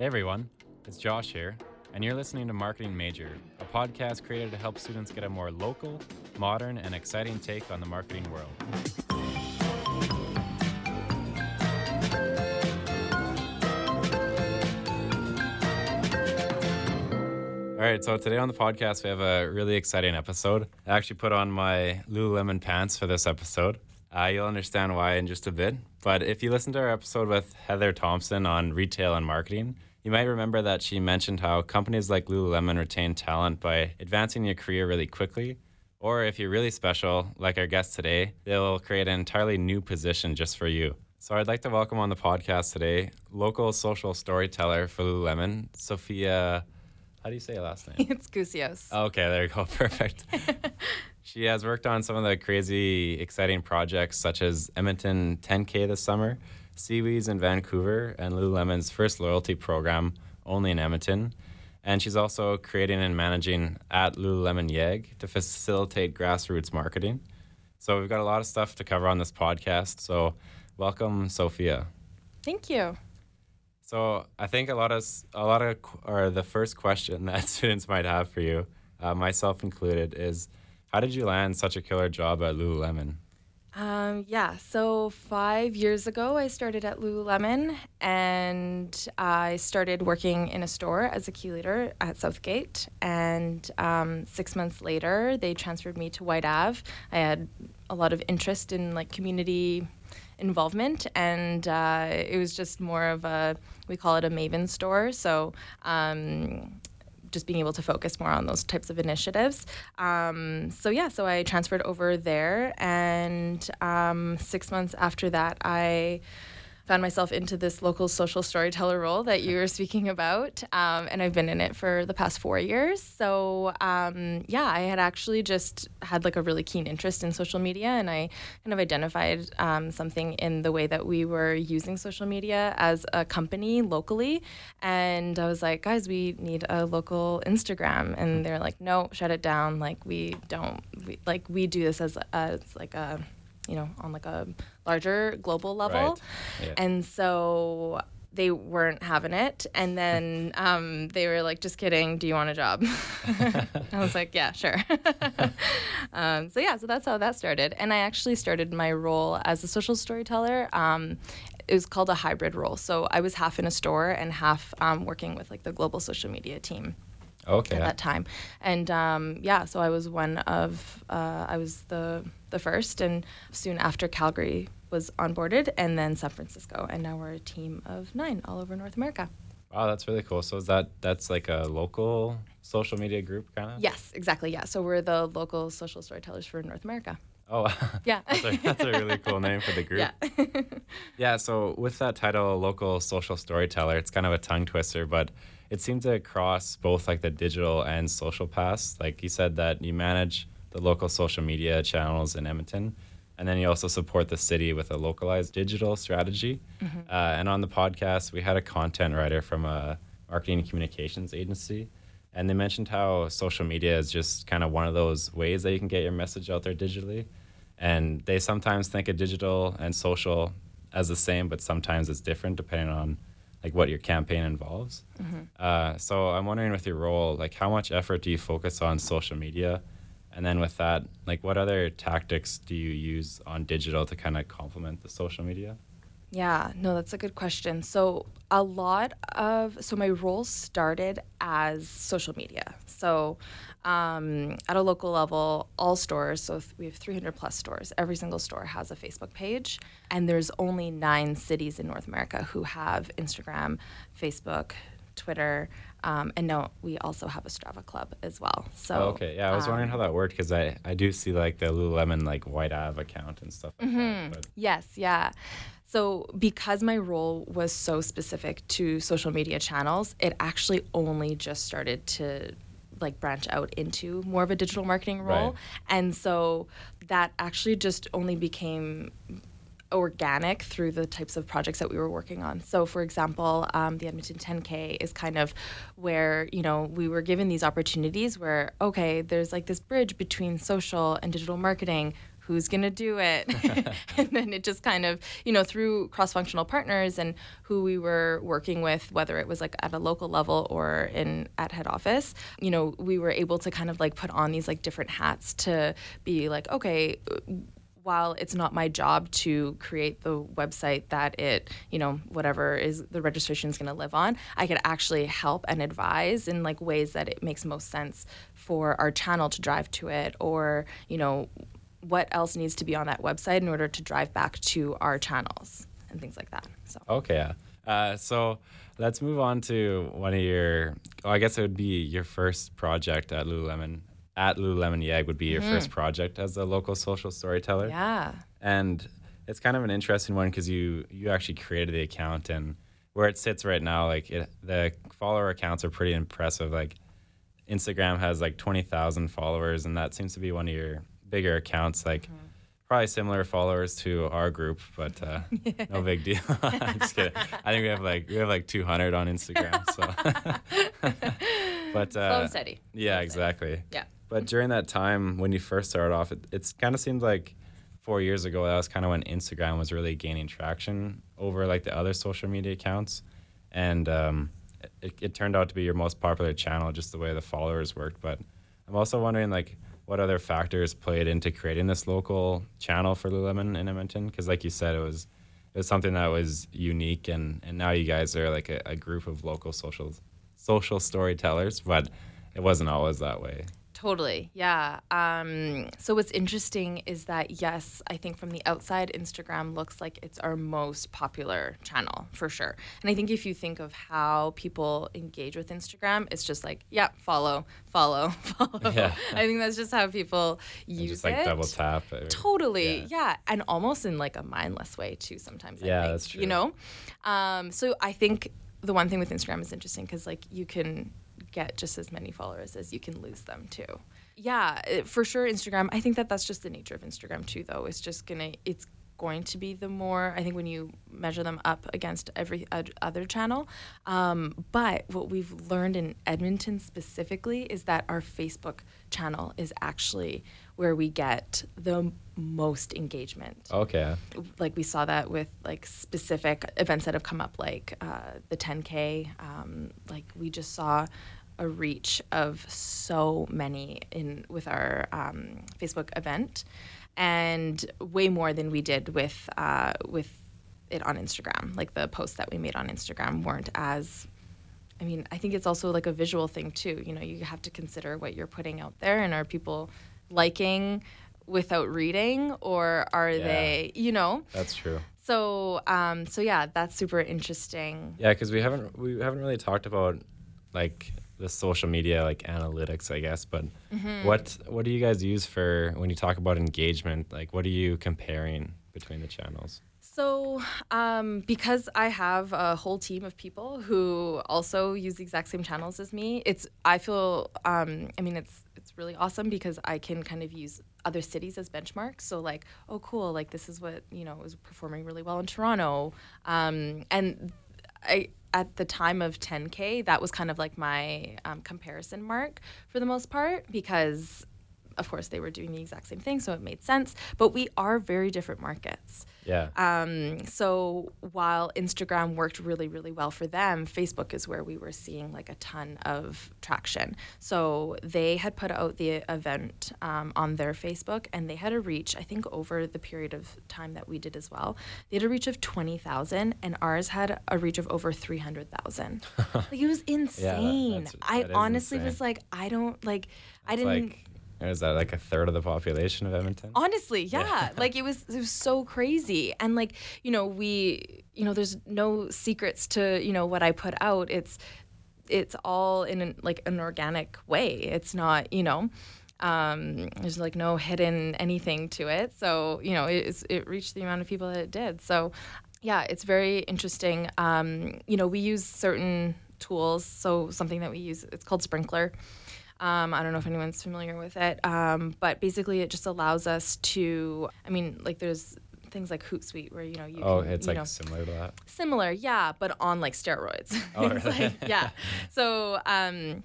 Hey everyone, it's Josh here, and you're listening to Marketing Major, a podcast created to help students get a more local, modern, and exciting take on the marketing world. All right, so today on the podcast, we have a really exciting episode. I actually put on my Lululemon pants for this episode. Uh, you'll understand why in just a bit. But if you listen to our episode with Heather Thompson on retail and marketing, you might remember that she mentioned how companies like Lululemon retain talent by advancing your career really quickly. Or if you're really special, like our guest today, they'll create an entirely new position just for you. So I'd like to welcome on the podcast today local social storyteller for Lululemon, Sophia. How do you say your last name? It's Gusios. Okay, there you go. Perfect. she has worked on some of the crazy, exciting projects such as Edmonton 10K this summer, SeaWheeze in Vancouver, and Lululemon's first loyalty program, only in Edmonton. And she's also creating and managing at Lululemon Yeg to facilitate grassroots marketing. So we've got a lot of stuff to cover on this podcast. So welcome, Sophia. Thank you. So I think a lot of a lot of or the first question that students might have for you, uh, myself included, is how did you land such a killer job at Lululemon? Um, yeah, so five years ago, I started at Lululemon and I started working in a store as a key leader at Southgate. And um, six months later, they transferred me to White Ave. I had a lot of interest in like community involvement and uh, it was just more of a we call it a maven store so um, just being able to focus more on those types of initiatives. Um, so yeah, so I transferred over there, and um, six months after that, I found myself into this local social storyteller role that you were speaking about, um, and I've been in it for the past four years. So um, yeah, I had actually just had like a really keen interest in social media, and I kind of identified um, something in the way that we were using social media as a company locally, and I was like, guys, we need a local Instagram, and they're like, no, shut it down. Like we don't, we, like we do this as as like a you know, on like a larger global level. Right. Yeah. And so they weren't having it. And then um, they were like, just kidding, do you want a job? I was like, yeah, sure. um, so, yeah, so that's how that started. And I actually started my role as a social storyteller. Um, it was called a hybrid role. So I was half in a store and half um, working with like the global social media team Okay. at that time. And um, yeah, so I was one of uh, I was the the first, and soon after Calgary was onboarded, and then San Francisco, and now we're a team of nine all over North America. Wow, that's really cool. So is that that's like a local social media group kind of? Yes, exactly. Yeah, so we're the local social storytellers for North America. Oh, Yeah. that's, a, that's a really cool name for the group. Yeah. Yeah, so with that title, local social storyteller, it's kind of a tongue twister, but it seemed to cross both like the digital and social paths. Like you said that you manage the local social media channels in Edmonton, and then you also support the city with a localized digital strategy. Uh, and on the podcast, we had a content writer from a marketing and communications agency. And they mentioned how social media is just kind of one of those ways that you can get your message out there digitally and they sometimes think of digital and social as the same, but sometimes it's different depending on like what your campaign involves. Uh, so I'm wondering with your role, like how much effort do you focus on social media, and then with that, like what other tactics do you use on digital to kind of complement the social media? Yeah, no, that's a good question. So, a lot of so my role started as social media. So, um, at a local level, all stores, so we have 300 plus stores, every single store has a Facebook page. And there's only nine cities in North America who have Instagram, Facebook, Twitter, um, and now we also have a Strava club as well. So, oh, okay, yeah, I was wondering how that worked because I, I do see like the Lululemon like White Ave account and stuff like that. Yes, yeah. So, because my role was so specific to social media channels, it actually only just started to like branch out into more of a digital marketing role. Right. And so that actually just only became organic through the types of projects that we were working on. So, for example, um, the Edmonton 10K is kind of where, you know, we were given these opportunities where, okay, there's like this bridge between social and digital marketing. Who who's going to do it? and then it just kind of, you know, through cross functional partners and who we were working with, whether it was like at a local level or in at head office, you know, we were able to kind of like put on these like different hats to be like, okay, while it's not my job to create the website that it, you know, whatever is the registration is going to live on, I could actually help and advise in like ways that it makes most sense for our channel to drive to it or, you know, what else needs to be on that website in order to drive back to our channels and things like that. So Okay. Uh, so let's move on to one of your. Oh, I guess it would be your first project at Lululemon. At Lululemon YEG would be your first project as a local social storyteller. yeah. and it's kind of an interesting one because you you actually created the account and where it sits right now like it, the follower accounts are pretty impressive like instagram has like 20000 followers and that seems to be one of your bigger accounts like probably similar followers to our group but uh, no big deal. Just kidding. I think we have like we have like 200 on instagram so. But uh, Slow and steady. yeah exactly. Yeah. but during that time when you first started off, it it's kind of seemed like four years ago that was kind of when Instagram was really gaining traction over like the other social media accounts, and um, it, it turned out to be your most popular channel just the way the followers worked. But I'm also wondering like what other factors played into creating this local channel for Lululemon in Edmonton? Because like you said, it was it was something that was unique, and and now you guys are like a, a group of local social social storytellers, but it wasn't always that way. Totally. Yeah. Um, so what's interesting is that yes, I think from the outside, Instagram looks like it's our most popular channel for sure. And I think if you think of how people engage with Instagram, it's just like, yeah, follow, follow, follow. Yeah. I think that's just how people And use just like it. double tap. it. Totally, Yeah. yeah. and almost in like a mindless way too. Sometimes, I Yeah, think, that's true. You know, um, so I think the one thing with Instagram is interesting because like you can get just as many followers as you can lose them too. Yeah, it- for sure. Instagram. I think that that's just the nature of Instagram too. Though it's just gonna it's going to be the more I think when you measure them up against every other channel. Um, but what we've learned in Edmonton specifically is that our Facebook channel is actually where we get the most engagement Okay. like we saw that with like specific events that have come up like uh, the 10k um, like we just saw a reach of so many in with our um, facebook event and way more than we did with uh, with it on instagram like the posts that we made on instagram weren't as I mean, I think it's also like a visual thing too. You know, you have to consider what you're putting out there and are people liking without reading or are Yeah. they, you know? That's true. So, um, so yeah, that's super interesting. Yeah, because we haven't we haven't really talked about like the social media like analytics, I guess. But Mm-hmm. what what do you guys use for when you talk about engagement? Like, what are you comparing between the channels? So, um, because I have a whole team of people who also use the exact same channels as me, it's I feel um, I mean it's it's really awesome because I can kind of use other cities as benchmarks. So like, oh cool, like this is what you know is performing really well in Toronto, um, and I at the time of 10k that was kind of like my um, comparison mark for the most part because of course they were doing the exact same thing so it made sense but we are very different markets Yeah. um, so while Instagram worked really, really well for them, Facebook is where we were seeing like a ton of traction. So they had put out the event um, on their Facebook and they had a reach, I think over the period of time that we did as well, they had a reach of 20,000 and ours had a reach of over 300,000. like it was insane. that's- I honestly insane. was like, I don't like, I didn't. like is that like a third of the population of Edmonton? Honestly, yeah. like it was it was so crazy. And like, you know, we you know, there's no secrets to, you know, what I put out. It's it's all in an, like an organic way. It's not, you know, um, there's like no hidden anything to it. So, you know, it, it reached the amount of people that it did. So, yeah, it's very interesting. Um, you know, we use certain tools. So, something that we use, it's called Sprinklr. Um, I don't know if anyone's familiar with it, um, but basically it just allows us to. I mean, like there's things like Hootsuite where you know you oh, can, it's you like know, similar to that. similar, yeah, but on like steroids. Oh, really? like- yeah. So, um,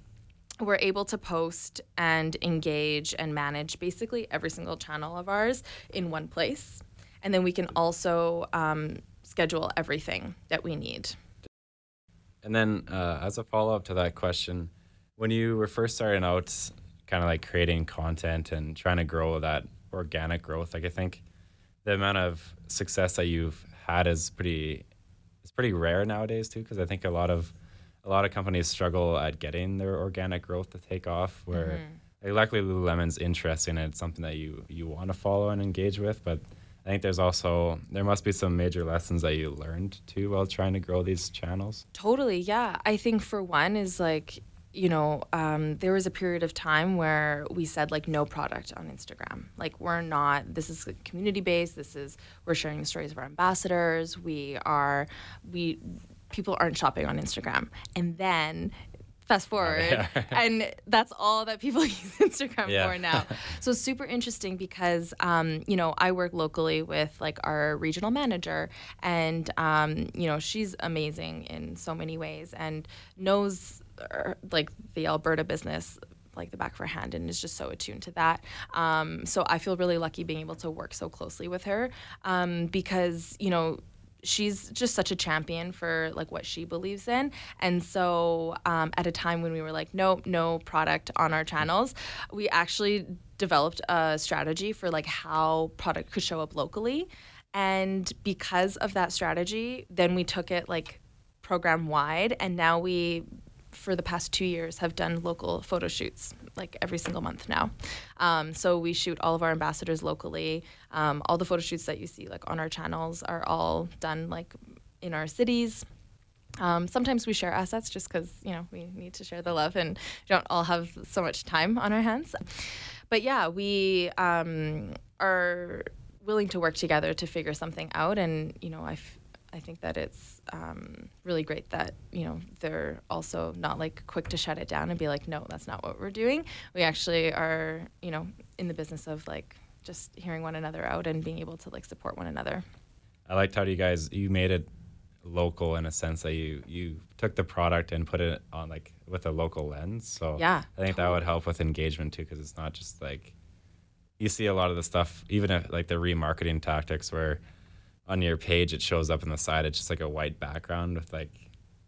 we're able to post and engage and manage basically every single channel of ours in one place. And then we can also um, schedule everything that we need. And then, uh, as a follow up to that question, when you were first starting out, kind of like creating content and trying to grow that organic growth, like I think the amount of success that you've had is pretty, it's pretty rare nowadays too. Because I think a lot of a lot of companies struggle at getting their organic growth to take off. Where mm-hmm. like, luckily Lululemon's interesting and it's something that you you want to follow and engage with, but I think there's also there must be some major lessons that you learned too while trying to grow these channels. Totally, yeah. I think for one is like you know um, there was a period of time where we said like no product on Instagram. Like we're not. This is community based. This is we're sharing the stories of our ambassadors. We are we people aren't shopping on Instagram. And then fast forward yeah. and that's all that people use instagram yeah. for now so super interesting because um, you know i work locally with like our regional manager and um, you know she's amazing in so many ways and knows like the alberta business like the back of her hand and is just so attuned to that. Um, so I feel really lucky being able to work so closely with her um, because, you know, she's just such a champion for like what she believes in and so um, at a time when we were like no no product on our channels we actually developed a strategy for like how product could show up locally and because of that strategy then we took it like program wide and now we for the past two years have done local photo shoots like every single month now. Um, so we shoot all of our ambassadors locally. Um, all the photo shoots that you see like on our channels are all done like in our cities. Um, sometimes we share assets just because you know we need to share the love and don't all have so much time on our hands. But yeah, we um, are willing to work together to figure something out, and you know I I think that it's um, really great that you know they're also not like quick to shut it down and be like, no, that's not what we're doing. We actually are, you know, in the business of like just hearing one another out and being able to like support one another. I liked how you guys you made it local in a sense that you you took the product and put it on like with a local lens. So yeah, I think totally. that would help with engagement too because it's not just like you see a lot of the stuff, even if like the remarketing tactics where on your page it shows up on the side. It's just like a white background with like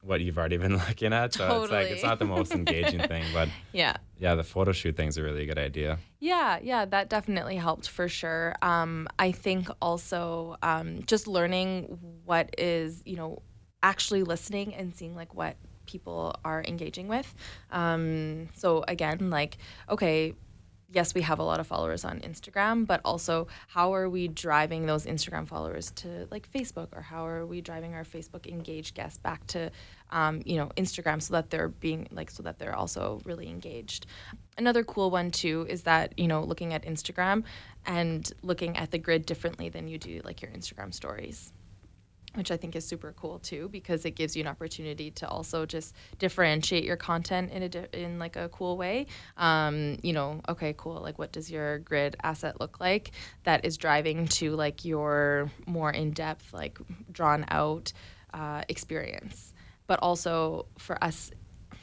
what you've already been looking at. So totally. it's like it's not the most engaging thing, but yeah, yeah, the photo shoot thing's a really good idea. Yeah, yeah, that definitely helped for sure. Um, I think also um, just learning what is you know actually listening and seeing like what people are engaging with. Um, so again, like okay, yes, we have a lot of followers on Instagram, but also how are we driving those Instagram followers to like Facebook, or how are we driving our Facebook engaged guests back to, um, you know, Instagram so that they're being like so that they're also really engaged. Another cool one too is that you know looking at Instagram and looking at the grid differently than you do like your Instagram stories which I think is super cool too because it gives you an opportunity to also just differentiate your content in a di- in like a cool way. Um, you know, okay, cool. Like, what does your grid asset look like that is driving to like your more in depth, like drawn out uh, experience? But also for us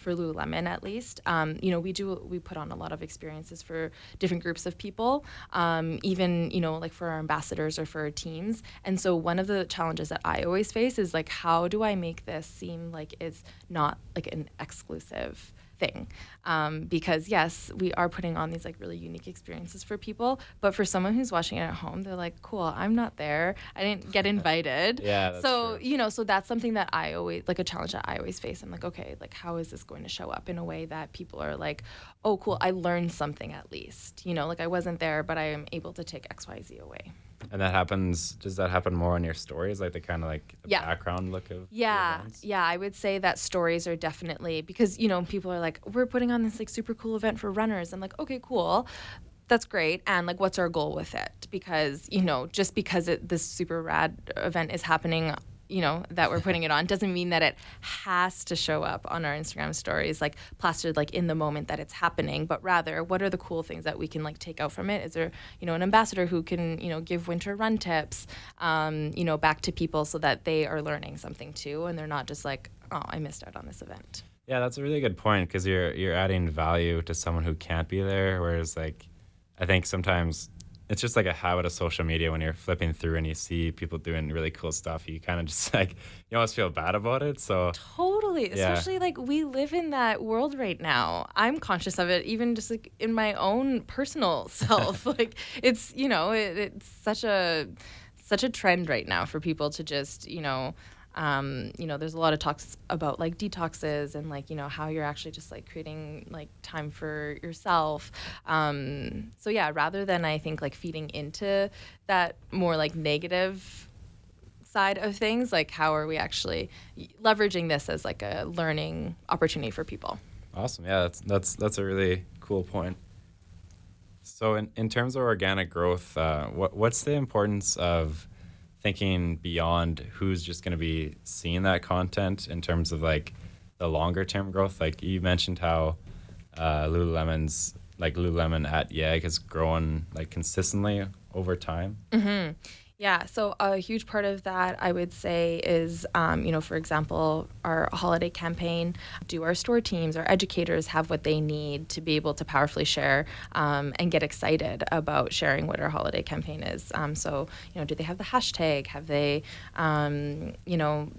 for Lululemon at least. Um, you know, we do we put on a lot of experiences for different groups of people, um, even you know like for our ambassadors or for our teams. And so one of the challenges that I always face is like, how do I make this seem like it's not like an exclusive thing. Um, because yes we are putting on these like really unique experiences for people but for someone who's watching it at home they're like cool i'm not there. I didn't get invited. Yeah so true. you know so that's something that i always like a challenge that i always face. I'm like okay like how is this going to show up in a way that people are like oh cool i learned something at least. You know like i wasn't there but i am able to take xyz away and that happens. Does that happen more on your stories, like the kind of like the yeah. background look of? Yeah, yeah. I would say that stories are definitely because you know people are like, we're putting on this like super cool event for runners. I'm like, okay, cool. That's great. And like, what's our goal with it? Because you know, just because it, this super rad event is happening you know that we're putting it on doesn't mean that it has to show up on our instagram stories like plastered like in the moment that it's happening but rather what are the cool things that we can like take out from it is there you know an ambassador who can you know give winter run tips um, you know back to people so that they are learning something too and they're not just like oh i missed out on this event Yeah, that's a really good point because you're you're adding value to someone who can't be there. Whereas, like, I think sometimes it's just like a habit of social media when you're flipping through and you see people doing really cool stuff. You kind of just like you almost feel bad about it. So Totally. Yeah. Especially like we live in that world right now. I'm conscious of it, even just like in my own personal self. like it's you know it, it's such a such a trend right now for people to just you know. Um, you know, there's a lot of talks about like detoxes and like you know how you're actually just like creating like time for yourself. Um, so yeah, rather than I think like feeding into that more like negative side of things like how are we actually leveraging this as like a learning opportunity for people awesome. Yeah, that's that's that's a really cool point. So in, in terms of organic growth, uh, what what's the importance of thinking beyond who's just going to be seeing that content in terms of like the longer term growth? Like you mentioned how uh, Lululemon's like Lululemon at YEG has grown like consistently over time. Yeah, so a huge part of that I would say is, um, you know, for example, our holiday campaign. Do our store teams, our educators have what they need to be able to powerfully share um, and get excited about sharing what our holiday campaign is? Um, so, you know, do they have the hashtag? Have they, um, you know,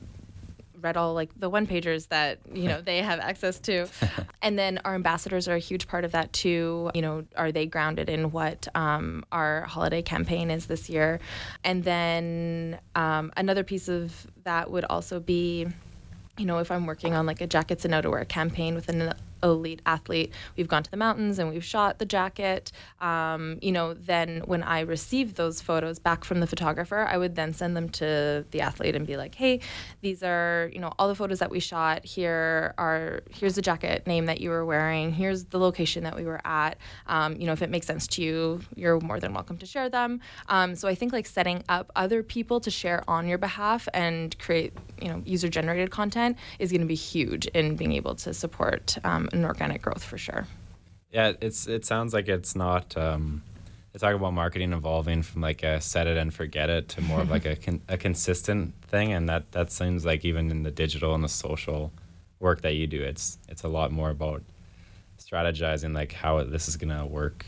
read all like the one pagers that you know they have access to. And then our ambassadors are a huge part of that too. You know are they grounded in what um, our holiday campaign is this year? And then um, another piece of that would also be you know, if I'm working on like a jackets and outerwear campaign with an elite athlete, we've gone to the mountains and we've shot the jacket. Um, you know, then when I receive those photos back from the photographer, I would then send them to the athlete and be like, hey, these are, you know, all the photos that we shot. Here are, here's the jacket name that you were wearing. Here's the location that we were at. Um, you know, if it makes sense to you, you're more than welcome to share them. Um, so I think like setting up other people to share on your behalf and create, you know, user generated content is going to be huge in being able to support um, an organic growth for sure. Yeah, it's it sounds like it's not. Um, they talk about marketing evolving from like a set it and forget it to more of like a con- a consistent thing, and that that seems like even in the digital and the social work that you do, it's it's a lot more about strategizing like how this is gonna work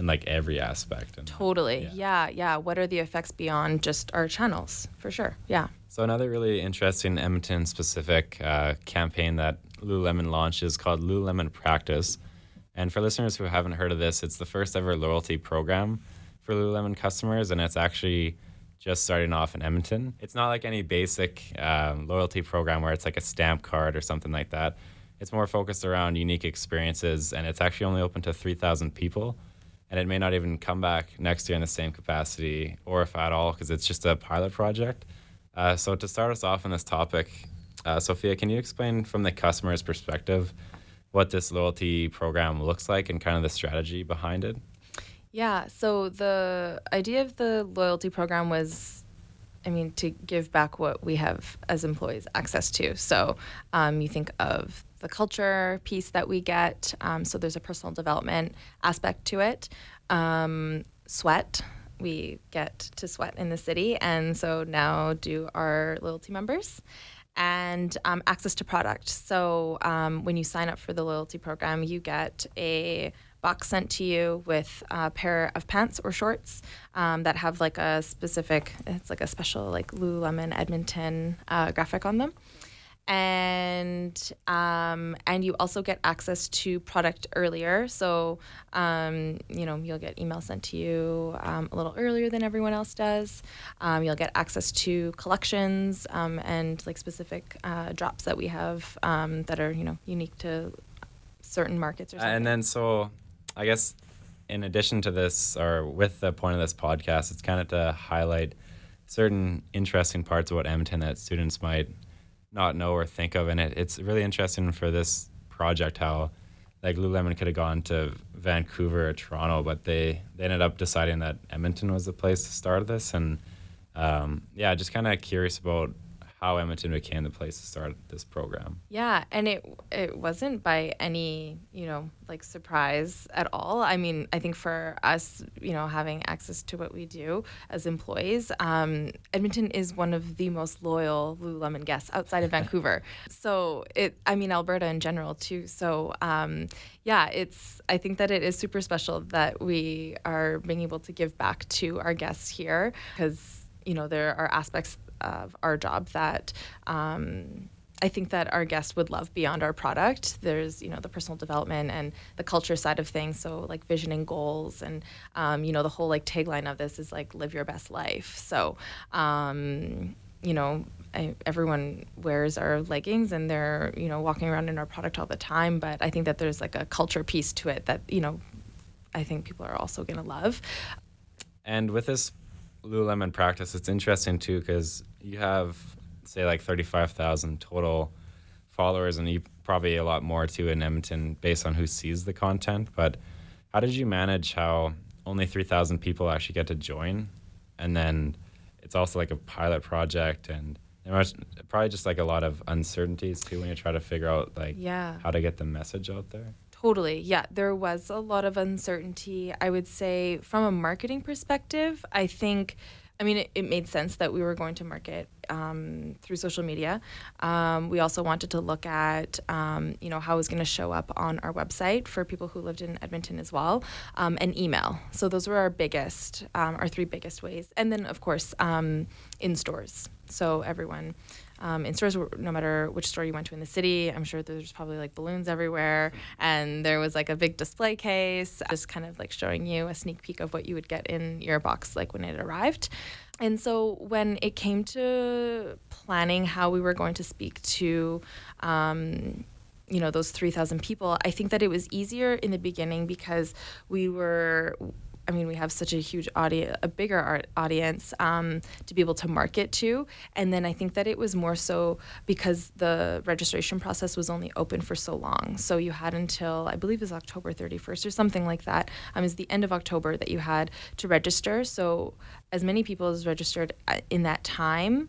in like every aspect. And, Totally. Yeah. Yeah. yeah, What are the effects beyond just our channels? For sure. Yeah. So another really interesting Edmonton specific uh, campaign that Lululemon launched is called Lululemon Practice. And for listeners who haven't heard of this, it's the first ever loyalty program for Lululemon customers, and it's actually just starting off in Edmonton. It's not like any basic um, loyalty program where it's like a stamp card or something like that. It's more focused around unique experiences, and it's actually only open to 3,000 people. And it may not even come back next year in the same capacity, or if at all, because it's just a pilot project. Uh, so to start us off on this topic, uh, Sophia, can you explain from the customer's perspective what this loyalty program looks like and kind of the strategy behind it? Yeah. So the idea of the loyalty program was, I mean, to give back what we have as employees access to. So um, you think of the culture piece that we get. Um, so there's a personal development aspect to it. Um, sweat. We get to sweat in the city, and so now do our loyalty members and um, access to product. So um, when you sign up for the loyalty program, you get a box sent to you with a pair of pants or shorts um, that have like a specific, it's like a special like Lululemon Edmonton uh, graphic on them. And um, and you also get access to product earlier, so um, you know you'll get email sent to you um, a little earlier than everyone else does. Um, you'll get access to collections um, and like specific uh, drops that we have um, that are you know unique to certain markets or something. And then, so I guess in addition to this, or with the point of this podcast, it's kind of to highlight certain interesting parts of what Edmonton that students might not know or think of. And it, it's really interesting for this project how like Lululemon could have gone to Vancouver or Toronto, but they, they ended up deciding that Edmonton was the place to start this. And um, yeah, just kind of curious about how Edmonton became the place to start this program. Yeah, and it it wasn't by any, you know, like surprise at all. I mean, I think for us, you know, having access to what we do as employees, um, Edmonton is one of the most loyal Lululemon guests outside of Vancouver. So it, I mean, Alberta in general too. So um, yeah, it's. I think that it is super special that we are being able to give back to our guests here because you know there are aspects of our job that um, I think that our guests would love beyond our product. There's, you know, the personal development and the culture side of things. So like vision and goals, and um, you know, the whole like tagline of this is like live your best life. So, um, you know, I, everyone wears our leggings and they're, you know, walking around in our product all the time. But I think that there's like a culture piece to it that you know, I think people are also gonna love. And with this Lululemon practice, it's interesting too because you have say like 35,000 total followers and you probably a lot more too in Edmonton based on who sees the content. But how did you manage how only 3,000 people actually get to join? And then it's also like a pilot project and probably just like a lot of uncertainties too when you try to figure out like yeah. how to get the message out there. Totally. Yeah, there was a lot of uncertainty. I would say, from a marketing perspective, I think. I mean, it, it made sense that we were going to market um, through social media. Um, we also wanted to look at, um, you know, how it was going to show up on our website for people who lived in Edmonton as well, um, and email. So those were our biggest, um, our three biggest ways. And then, of course, um, in stores. So everyone um, in stores, no matter which store you went to in the city, I'm sure there's probably like balloons everywhere. And there was like a big display case, just kind of like showing you a sneak peek of what you would get in your box like when it arrived. And so when it came to planning how we were going to speak to, um, you know, those 3,000 people, I think that it was easier in the beginning because we were I mean, we have such a huge audience, a bigger audience um, to be able to market to. And then I think that it was more so because the registration process was only open for so long. So you had until, I believe it was October 31st or something like that. Um, the end of October that you had to register. So as many people as registered uh, in that time,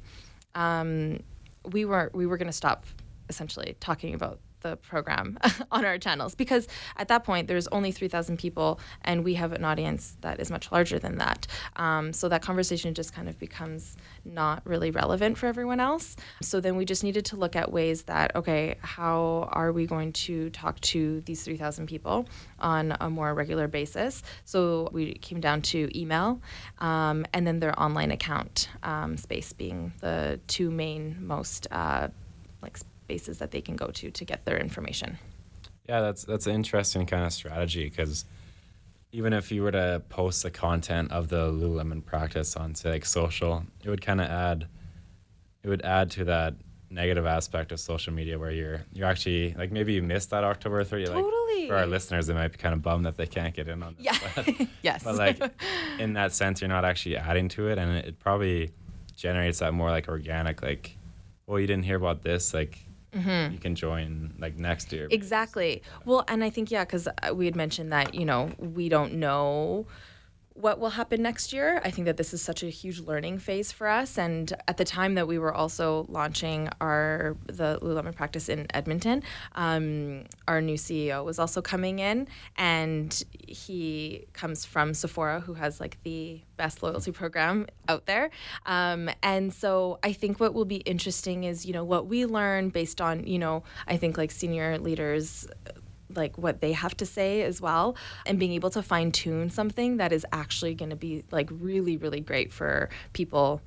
um, we were we were going to stop essentially talking about the program on our channels because at that point there's only 3,000 people and we have an audience that is much larger than that. Um, so that conversation just kind of becomes not really relevant for everyone else. So then we just needed to look at ways that, okay, how are we going to talk to these 3,000 people on a more regular basis? So we came down to email um, and then their online account um, space being the two main most uh, like that they can go to to get their information. Yeah, that's that's an interesting kind of strategy because even if you were to post the content of the Lululemon practice on say like social, it would kind of add it would add to that negative aspect of social media where you're you're actually like maybe you missed that October 30th. Totally. Like for our listeners, they might be kind of bummed that they can't get in on this. Yeah. But, yes. But like in that sense, you're not actually adding to it, and it, it probably generates that more like organic like, well, you didn't hear about this like Mm-hmm. you can join like next year. Exactly. Well, and I think yeah, because uh, we had mentioned that you know we don't know what will happen next year. I think that this is such a huge learning phase for us. And at the time that we were also launching our the Lululemon practice in Edmonton, um, our new CEO was also coming in, and he comes from Sephora, who has like the best loyalty program out there. Um, and so I think what will be interesting is you know what we learn based on you know I think like senior leaders like what they have to say as well and being able to fine tune something that is actually going to be like really really great for people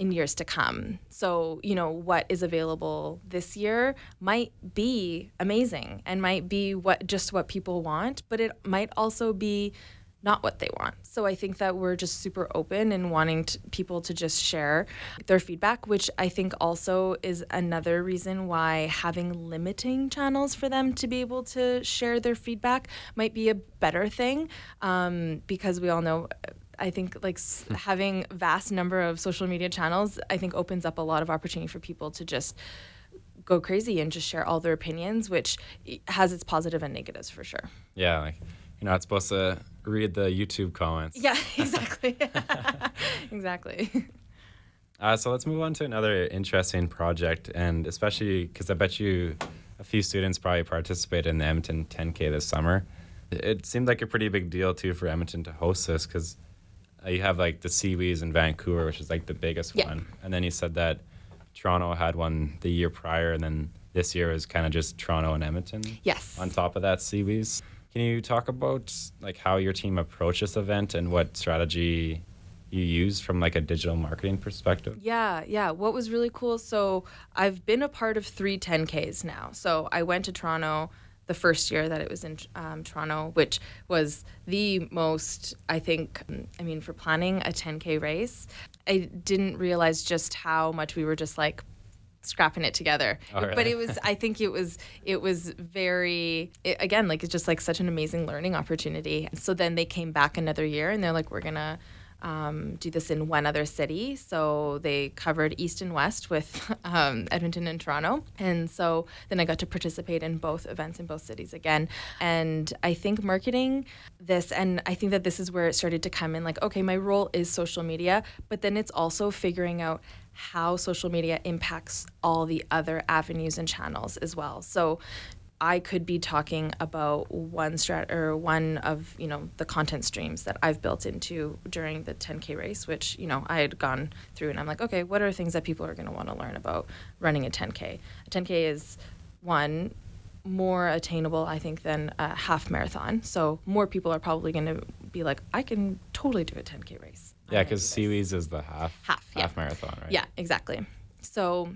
in years to come. So, you know, what is available this year might be amazing and might be what just what people want, but it might also be not what they want. So I think that we're just super open and wanting to, people to just share their feedback, which I think also is another reason why having limiting channels for them to be able to share their feedback might be a better thing um, because we all know. I think like hmm. having vast number of social media channels, I think opens up a lot of opportunity for people to just go crazy and just share all their opinions, which has its positive and negatives for sure. Yeah, like you're not supposed to read the YouTube comments. Yeah, exactly. exactly. Uh, so let's move on to another interesting project, and especially because I bet you a few students probably participated in the Edmonton 10K this summer. It seemed like a pretty big deal too for Edmonton to host this because uh, you have like the SeaWheeze in Vancouver, which is like the biggest Yeah. one, and then you said that Toronto had one the year prior, and then this year was kind of just Toronto and Edmonton. Yes. On top of that, SeaWheeze. Can you talk about like how your team approached this event and what strategy you use from like a digital marketing perspective? Yeah, yeah. What was really cool, so I've been a part of three 10Ks now. So I went to Toronto the first year that it was in um, Toronto, which was the most, I think, I mean, for planning a 10K race, I didn't realize just how much we were just like scrapping it together. Oh, but it was i think it was it was very it, again like it's just like such an amazing learning opportunity. So then they came back another year and they're like we're gonna um, do this in one other city. So they covered east and west with um, edmonton and toronto. And so then i got to participate in both events in both cities again. And i think marketing this and i think that this is where it started to come in like okay my role is social media but then it's also figuring out how social media impacts all the other avenues and channels as well. So I could be talking about one strat or one of you know the content streams that I've built into during the 10k race, which you know I had gone through, and I'm like, okay, what are things that people are going to want to learn about running a 10k? A 10k is one more attainable, I think, than a half marathon. So more people are probably going to be like, I can totally do a 10k race. Yeah, because this." Is the half Half, yeah. half marathon, right? Yeah, exactly. So,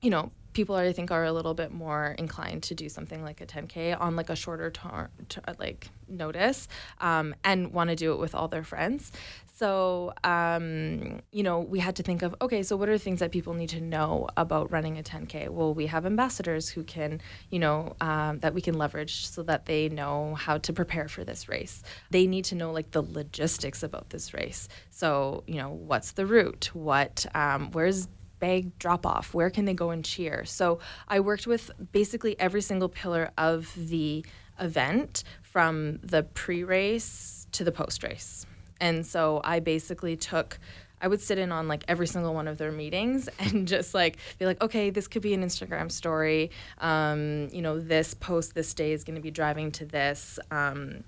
you know, people I think are a little bit more inclined to do something like a 10k on like a shorter tar- t- like notice, um, and want to do it with all their friends. So, um, you know, we had to think of okay, so what are things that people need to know about running a 10k? Well, we have ambassadors who can, you know, um, that we can leverage so that they know how to prepare for this race. They need to know like the logistics about this race. So, you know, what's the route? What, um, where's bag drop off? Where can they go and cheer? So I worked with basically every single pillar of the event from the pre race to the post race. And so I basically took. I would sit in on like every single one of their meetings and just like be like, okay, this could be an Instagram story. Um, you know, this post this day is going to be driving to this. Um,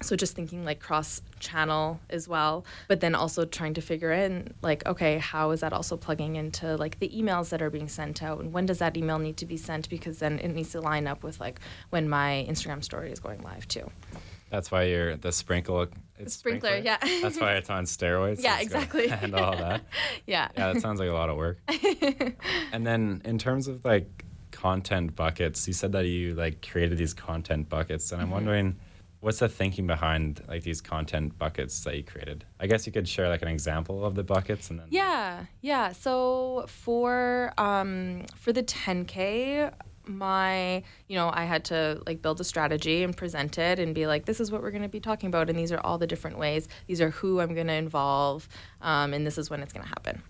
so just thinking like cross channel as well but then also trying to figure in like okay how is that also plugging into like the emails that are being sent out and when does that email need to be sent because then it needs to line up with like when my instagram story is going live too That's why you're the sprinkle. It's Sprinklr, yeah. That's why it's on steroids. Yeah, exactly. Handle all that. yeah Yeah, that sounds like a lot of work. and then in terms of like content buckets, you said that you like created these content buckets, and I'm Mm-hmm. wondering what's the thinking behind like these content buckets that you created? I guess you could share like an example of the buckets, and then Yeah, yeah. So for um, for the 10k, my you know I had to like build a strategy and present it and be like, this is what we're going to be talking about, and these are all the different ways. These are who I'm going to involve, um, and this is when it's going to happen.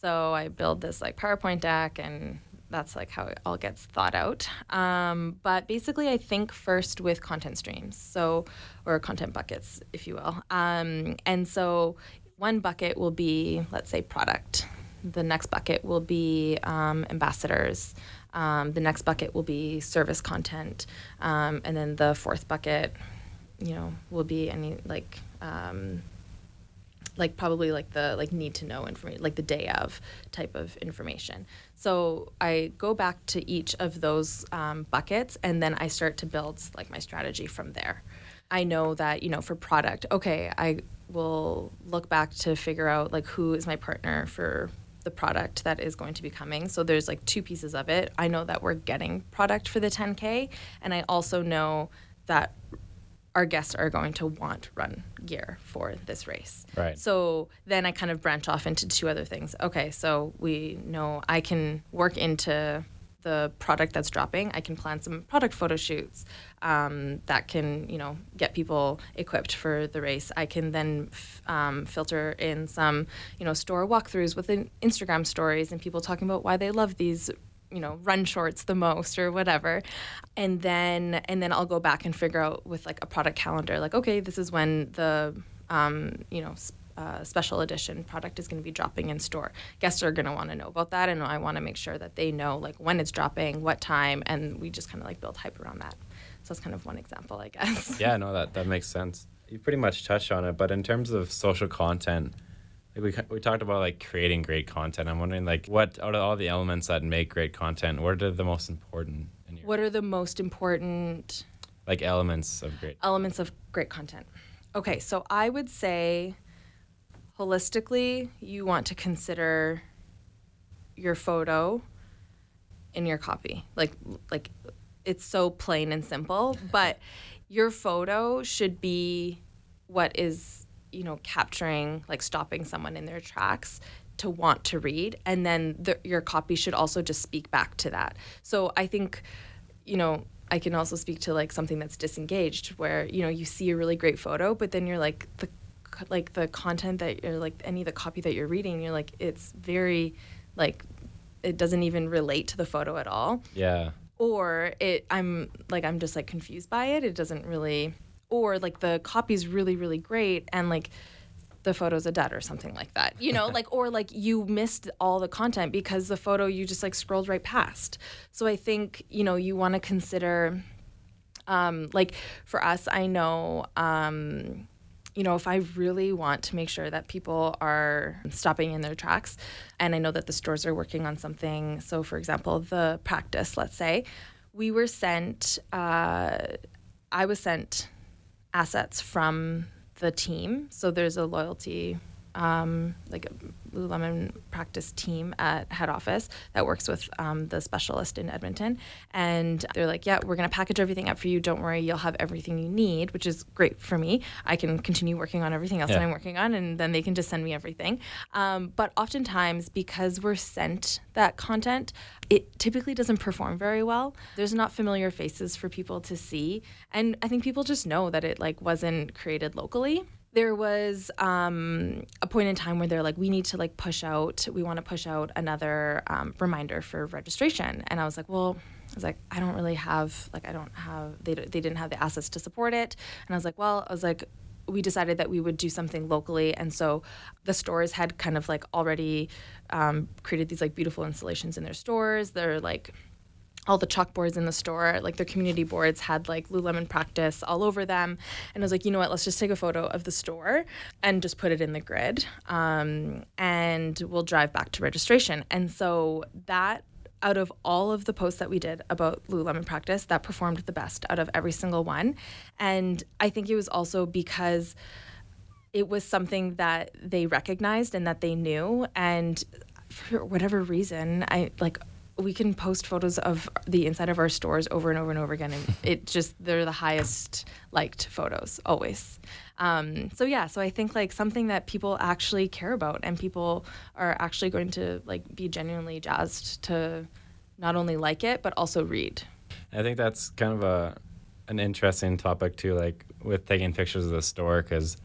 So I build this like PowerPoint deck and that's like how it all gets thought out. Um, but basically, I think first with content streams, so or content buckets, if you will. Um, and so one bucket will be, let's say, product. The next bucket will be um, ambassadors. Um, the next bucket will be service content, um, and then the fourth bucket, you know, will be any like um, like probably like the like need to know information like the day of type of information. So i go back to each of those um, buckets and then i start to build like my strategy from there. I know that you know for product okay i will look back to figure out like who is my partner for the product that is going to be coming so there's like two pieces of it i know that we're getting product for the 10k and i also know that our guests are going to want run gear for this race. Right. So then I kind of branch off into two other things. Okay, so we know I can work into the product that's dropping. I can plan some product photo shoots um, that can, you know, get people equipped for the race. I can then f- um, filter in some, you know, store walkthroughs with Instagram stories and people talking about why they love these you know run shorts the most or whatever and then and then i'll go back and figure out with like a product calendar like okay this is when the um, you know uh, special edition product is going to be dropping in store. Guests are going to want to know about that, and I want to make sure that they know like when it's dropping, what time, and we just kind of like build hype around that. So that's kind of one example, I guess. Yeah, no, that that makes sense. You pretty much touched on it, but in terms of social content, like we we talked about like creating great content. I'm wondering like what out of all the elements that make great content, what are the most important? In your, What are the most important like elements of great? elements of great content? Okay, so I would say holistically, you want to consider your photo in your copy. Like like it's so plain and simple, but your photo should be what is, you know, capturing like stopping someone in their tracks to want to read and then the, your copy should also just speak back to that. So I think you know, I can also speak to like something that's disengaged where, you know, you see a really great photo, but then you're like the like the content that you're like any of the copy that you're reading, you're like it's very like it doesn't even relate to the photo at all Yeah, or it I'm like I'm just like confused by it. It doesn't really or like the copy's really really great and like the photo's a dud or something like that. You know, like or like you missed all the content because the photo you just like scrolled right past. So I think, you know, you want to consider um like for us I know um you know, if I really want to make sure that people are stopping in their tracks, and I know that the stores are working on something. So, for example, the practice, let's say, we were sent, uh, I was sent assets from the team. So, there's a loyalty, um, like a Lululemon practice team at head office that works with um, the specialist in Edmonton. And they're like, yeah, we're going to package everything up for you. Don't worry, you'll have everything you need, which is great for me. I can continue working on everything else that I'm working on, and then they can just send me everything. Um, but oftentimes, because we're sent that content, it typically doesn't perform very well. There's not familiar faces for people to see. And I think people just know that it like wasn't created locally there was um, a point in time where they're like, we need to like push out, we want to push out another um, reminder for registration. And I was like, well, I was like, I don't really have, like, I don't have, they, they didn't have the assets to support it. And I was like, well, I was like, we decided that we would do something locally. And so the stores had kind of like already um, created these like beautiful installations in their stores. They're like, all the chalkboards in the store, like their community boards had like Lululemon practice all over them. And I was like, you know what, let's just take a photo of the store and just put it in the grid. Um, and we'll drive back to registration. And so that out of all of the posts that we did about Lululemon practice, that performed the best out of every single one. And I think it was also because it was something that they recognized and that they knew. And for whatever reason, I like we can post photos of the inside of our stores over and over and over again and it just they're the highest liked photos always. Um, so yeah so i think like something that people actually care about and people are actually going to like be genuinely jazzed to not only like it but also read. I think that's kind of a an interesting topic too, like with taking pictures of the store, because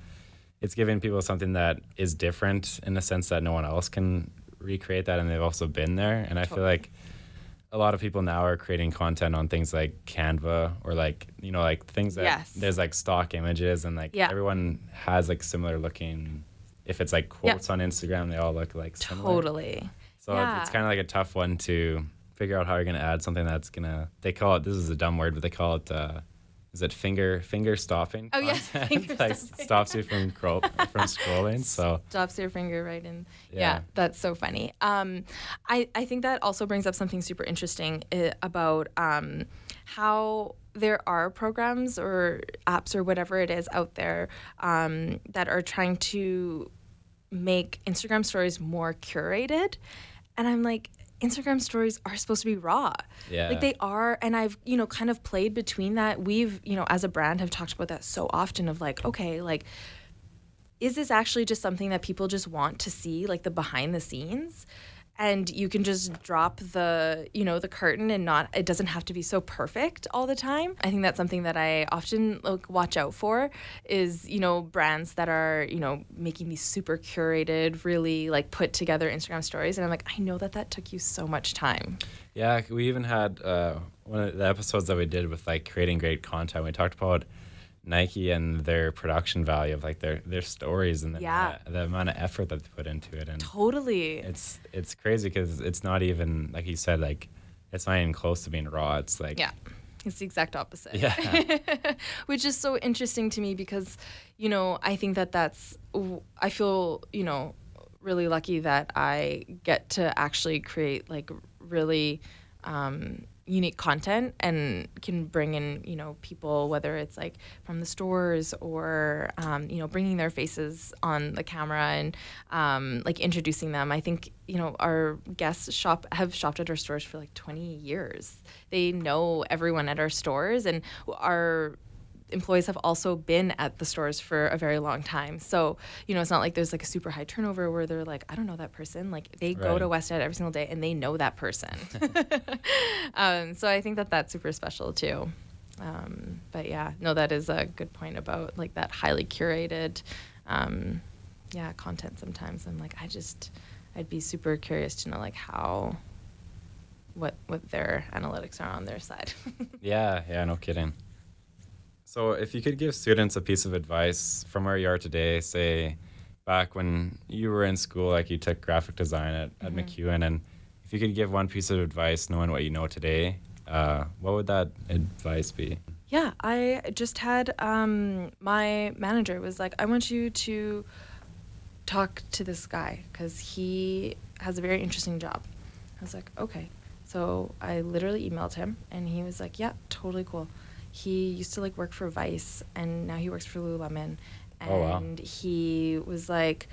it's giving people something that is different in the sense that no one else can recreate that, and they've also been there. And I feel like a lot of people now are creating content on things like Canva or like you know like things that Yes. there's like stock images and like Yeah. everyone has like similar looking. If it's like Yeah. quotes on Instagram, they all look like similar. totally So it- it's kind of like a tough one to figure out how you're going to add something that's going to. They call it. This is a dumb word, but they call it. Uh, is it finger finger stopping? Oh, yeah, finger like stopping. stops you from scroll, from scrolling. So drops your finger right in. Yeah, Yeah. that's so funny. Um, I, I think that also brings up something super interesting uh, about um, how there are programs or apps or whatever it is out there um, that are trying to make Instagram stories more curated. And I'm like, Instagram stories are supposed to be raw. Yeah. Like they are. And I've, you know, kind of played between that. We've, you know, as a brand have talked about that so often of like, okay, like, is this actually just something that people just want to see like the behind the scenes and you can just drop the you know the curtain and not it doesn't have to be so perfect all the time i think that's something that i often like watch out for is you know brands that are you know making these super curated really like put together instagram stories and i'm like i know that that took you so much time yeah, we even had uh, one of the episodes that we did with like creating great content. We talked about Nike and their production value of like their their stories and the, Yeah. amount, the amount of effort that they put into it and Totally. it's it's crazy because it's not even like you said like it's not even close to being raw it's like Yeah. It's the exact opposite. Yeah. Which is so interesting to me because, you know, I think that that's, I feel, you know, really lucky that I get to actually create like really um, unique content and can bring in, you know, people, whether it's like from the stores or, um, you know, bringing their faces on the camera and um, like introducing them. I think, you know, our guests shop have shopped at our stores for like 20 years. They know everyone at our stores and our employees have also been at the stores for a very long time. So, you know, it's not like there's like a super high turnover where they're like, I don't know that person. Like they go to West Ed every single day and they know that person. um, so I think that that's super special too. Um, but yeah, no, that is a good point about like that highly curated, um, yeah, content. Sometimes I'm like, I just, I'd be super curious to know like how, what what their analytics are on their side. Yeah, yeah, no kidding. So, if you could give students a piece of advice from where you are today, say back when you were in school, like you took graphic design at, at MacEwan, and if you could give one piece of advice knowing what you know today, uh, what would that advice be? Yeah, I just had um, my manager was like, I want you to talk to this guy because he has a very interesting job. I was like, okay. So I literally emailed him and he was like, yeah, totally cool. He used to like work for Vice and now he works for Lululemon. And Oh, wow. he was like,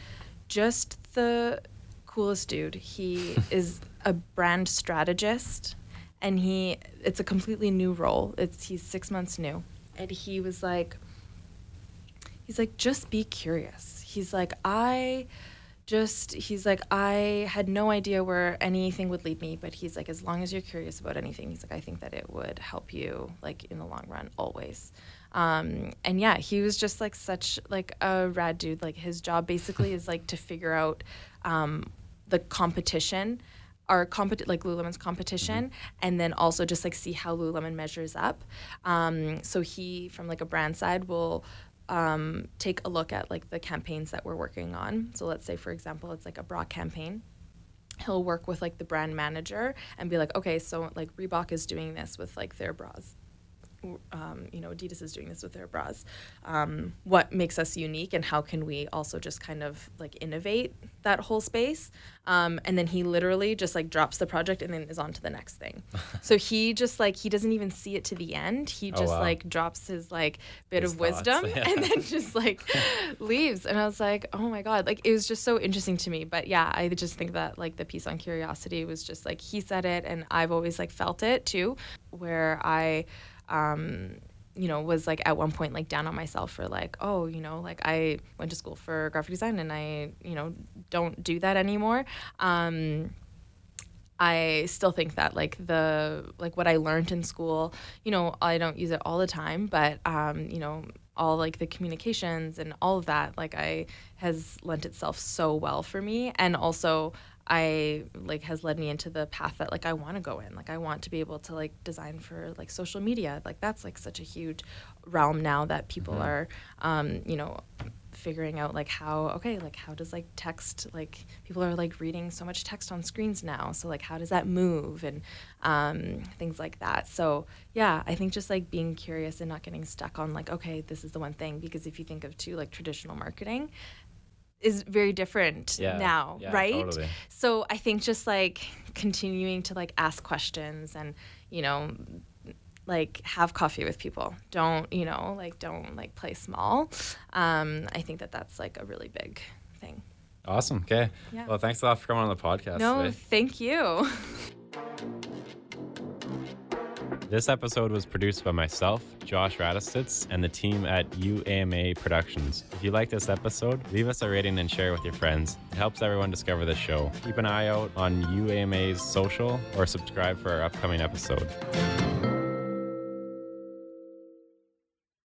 just the coolest dude. He is a brand strategist and he it's a completely new role. It's he's 6 months new. And he was like he's like just be curious. He's like I just he's like I had no idea where anything would lead me, but he's like as long as you're curious about anything, he's like I think that it would help you like in the long run always. Um, and yeah, he was just like such like a rad dude. Like his job basically is like to figure out um, the competition our compet like Lululemon's competition, and then also just like see how Lululemon measures up. Um, so he, from like a brand side, will um, take a look at like the campaigns that we're working on. So let's say, for example, it's like a bra campaign. He'll work with like the brand manager and be like, okay, so like Reebok is doing this with like their bras um, you know, Adidas is doing this with their bras. Um, what makes us unique, and how can we also just kind of like innovate that whole space? Um, and then he literally just like drops the project and then is on to the next thing. so he just like he doesn't even see it to the end. He Oh, just wow. like drops his like bit His of thoughts, wisdom yeah. and then just like leaves. And I was like, oh my god, like it was just so interesting to me. But yeah, I just think that like the piece on curiosity was just like he said it, and I've always like felt it too, where I um, you know, was like at one point like down on myself for like, oh, you know, like I went to school for graphic design and I, you know, don't do that anymore. Um, I still think that like the like what I learned in school, you know, I don't use it all the time, but um, you know, all like the communications and all of that, like I has lent itself so well for me, and also I like has led me into the path that like I want to go in. Like I want to be able to like design for like social media. Like that's like such a huge realm now that people are, um, you know, figuring out like how okay like how does like text like people are like reading so much text on screens now so like how does that move and um, things like that so yeah i think just like being curious and not getting stuck on like okay this is the one thing because if you think of too like traditional marketing is very different Yeah, now yeah, right totally. so i think just like continuing to like ask questions and you know like have coffee with people don't you know like don't like play small um i think that that's like a really big thing Awesome. Okay. Yeah. Well, thanks a lot for coming on the podcast no today. thank you This episode was produced by myself, Josh Radistitz, and the team at UAMA Productions. If you like this episode, leave us a rating and share with your friends. It helps everyone discover the show. Keep an eye out on UAMA's social or subscribe for our upcoming episode.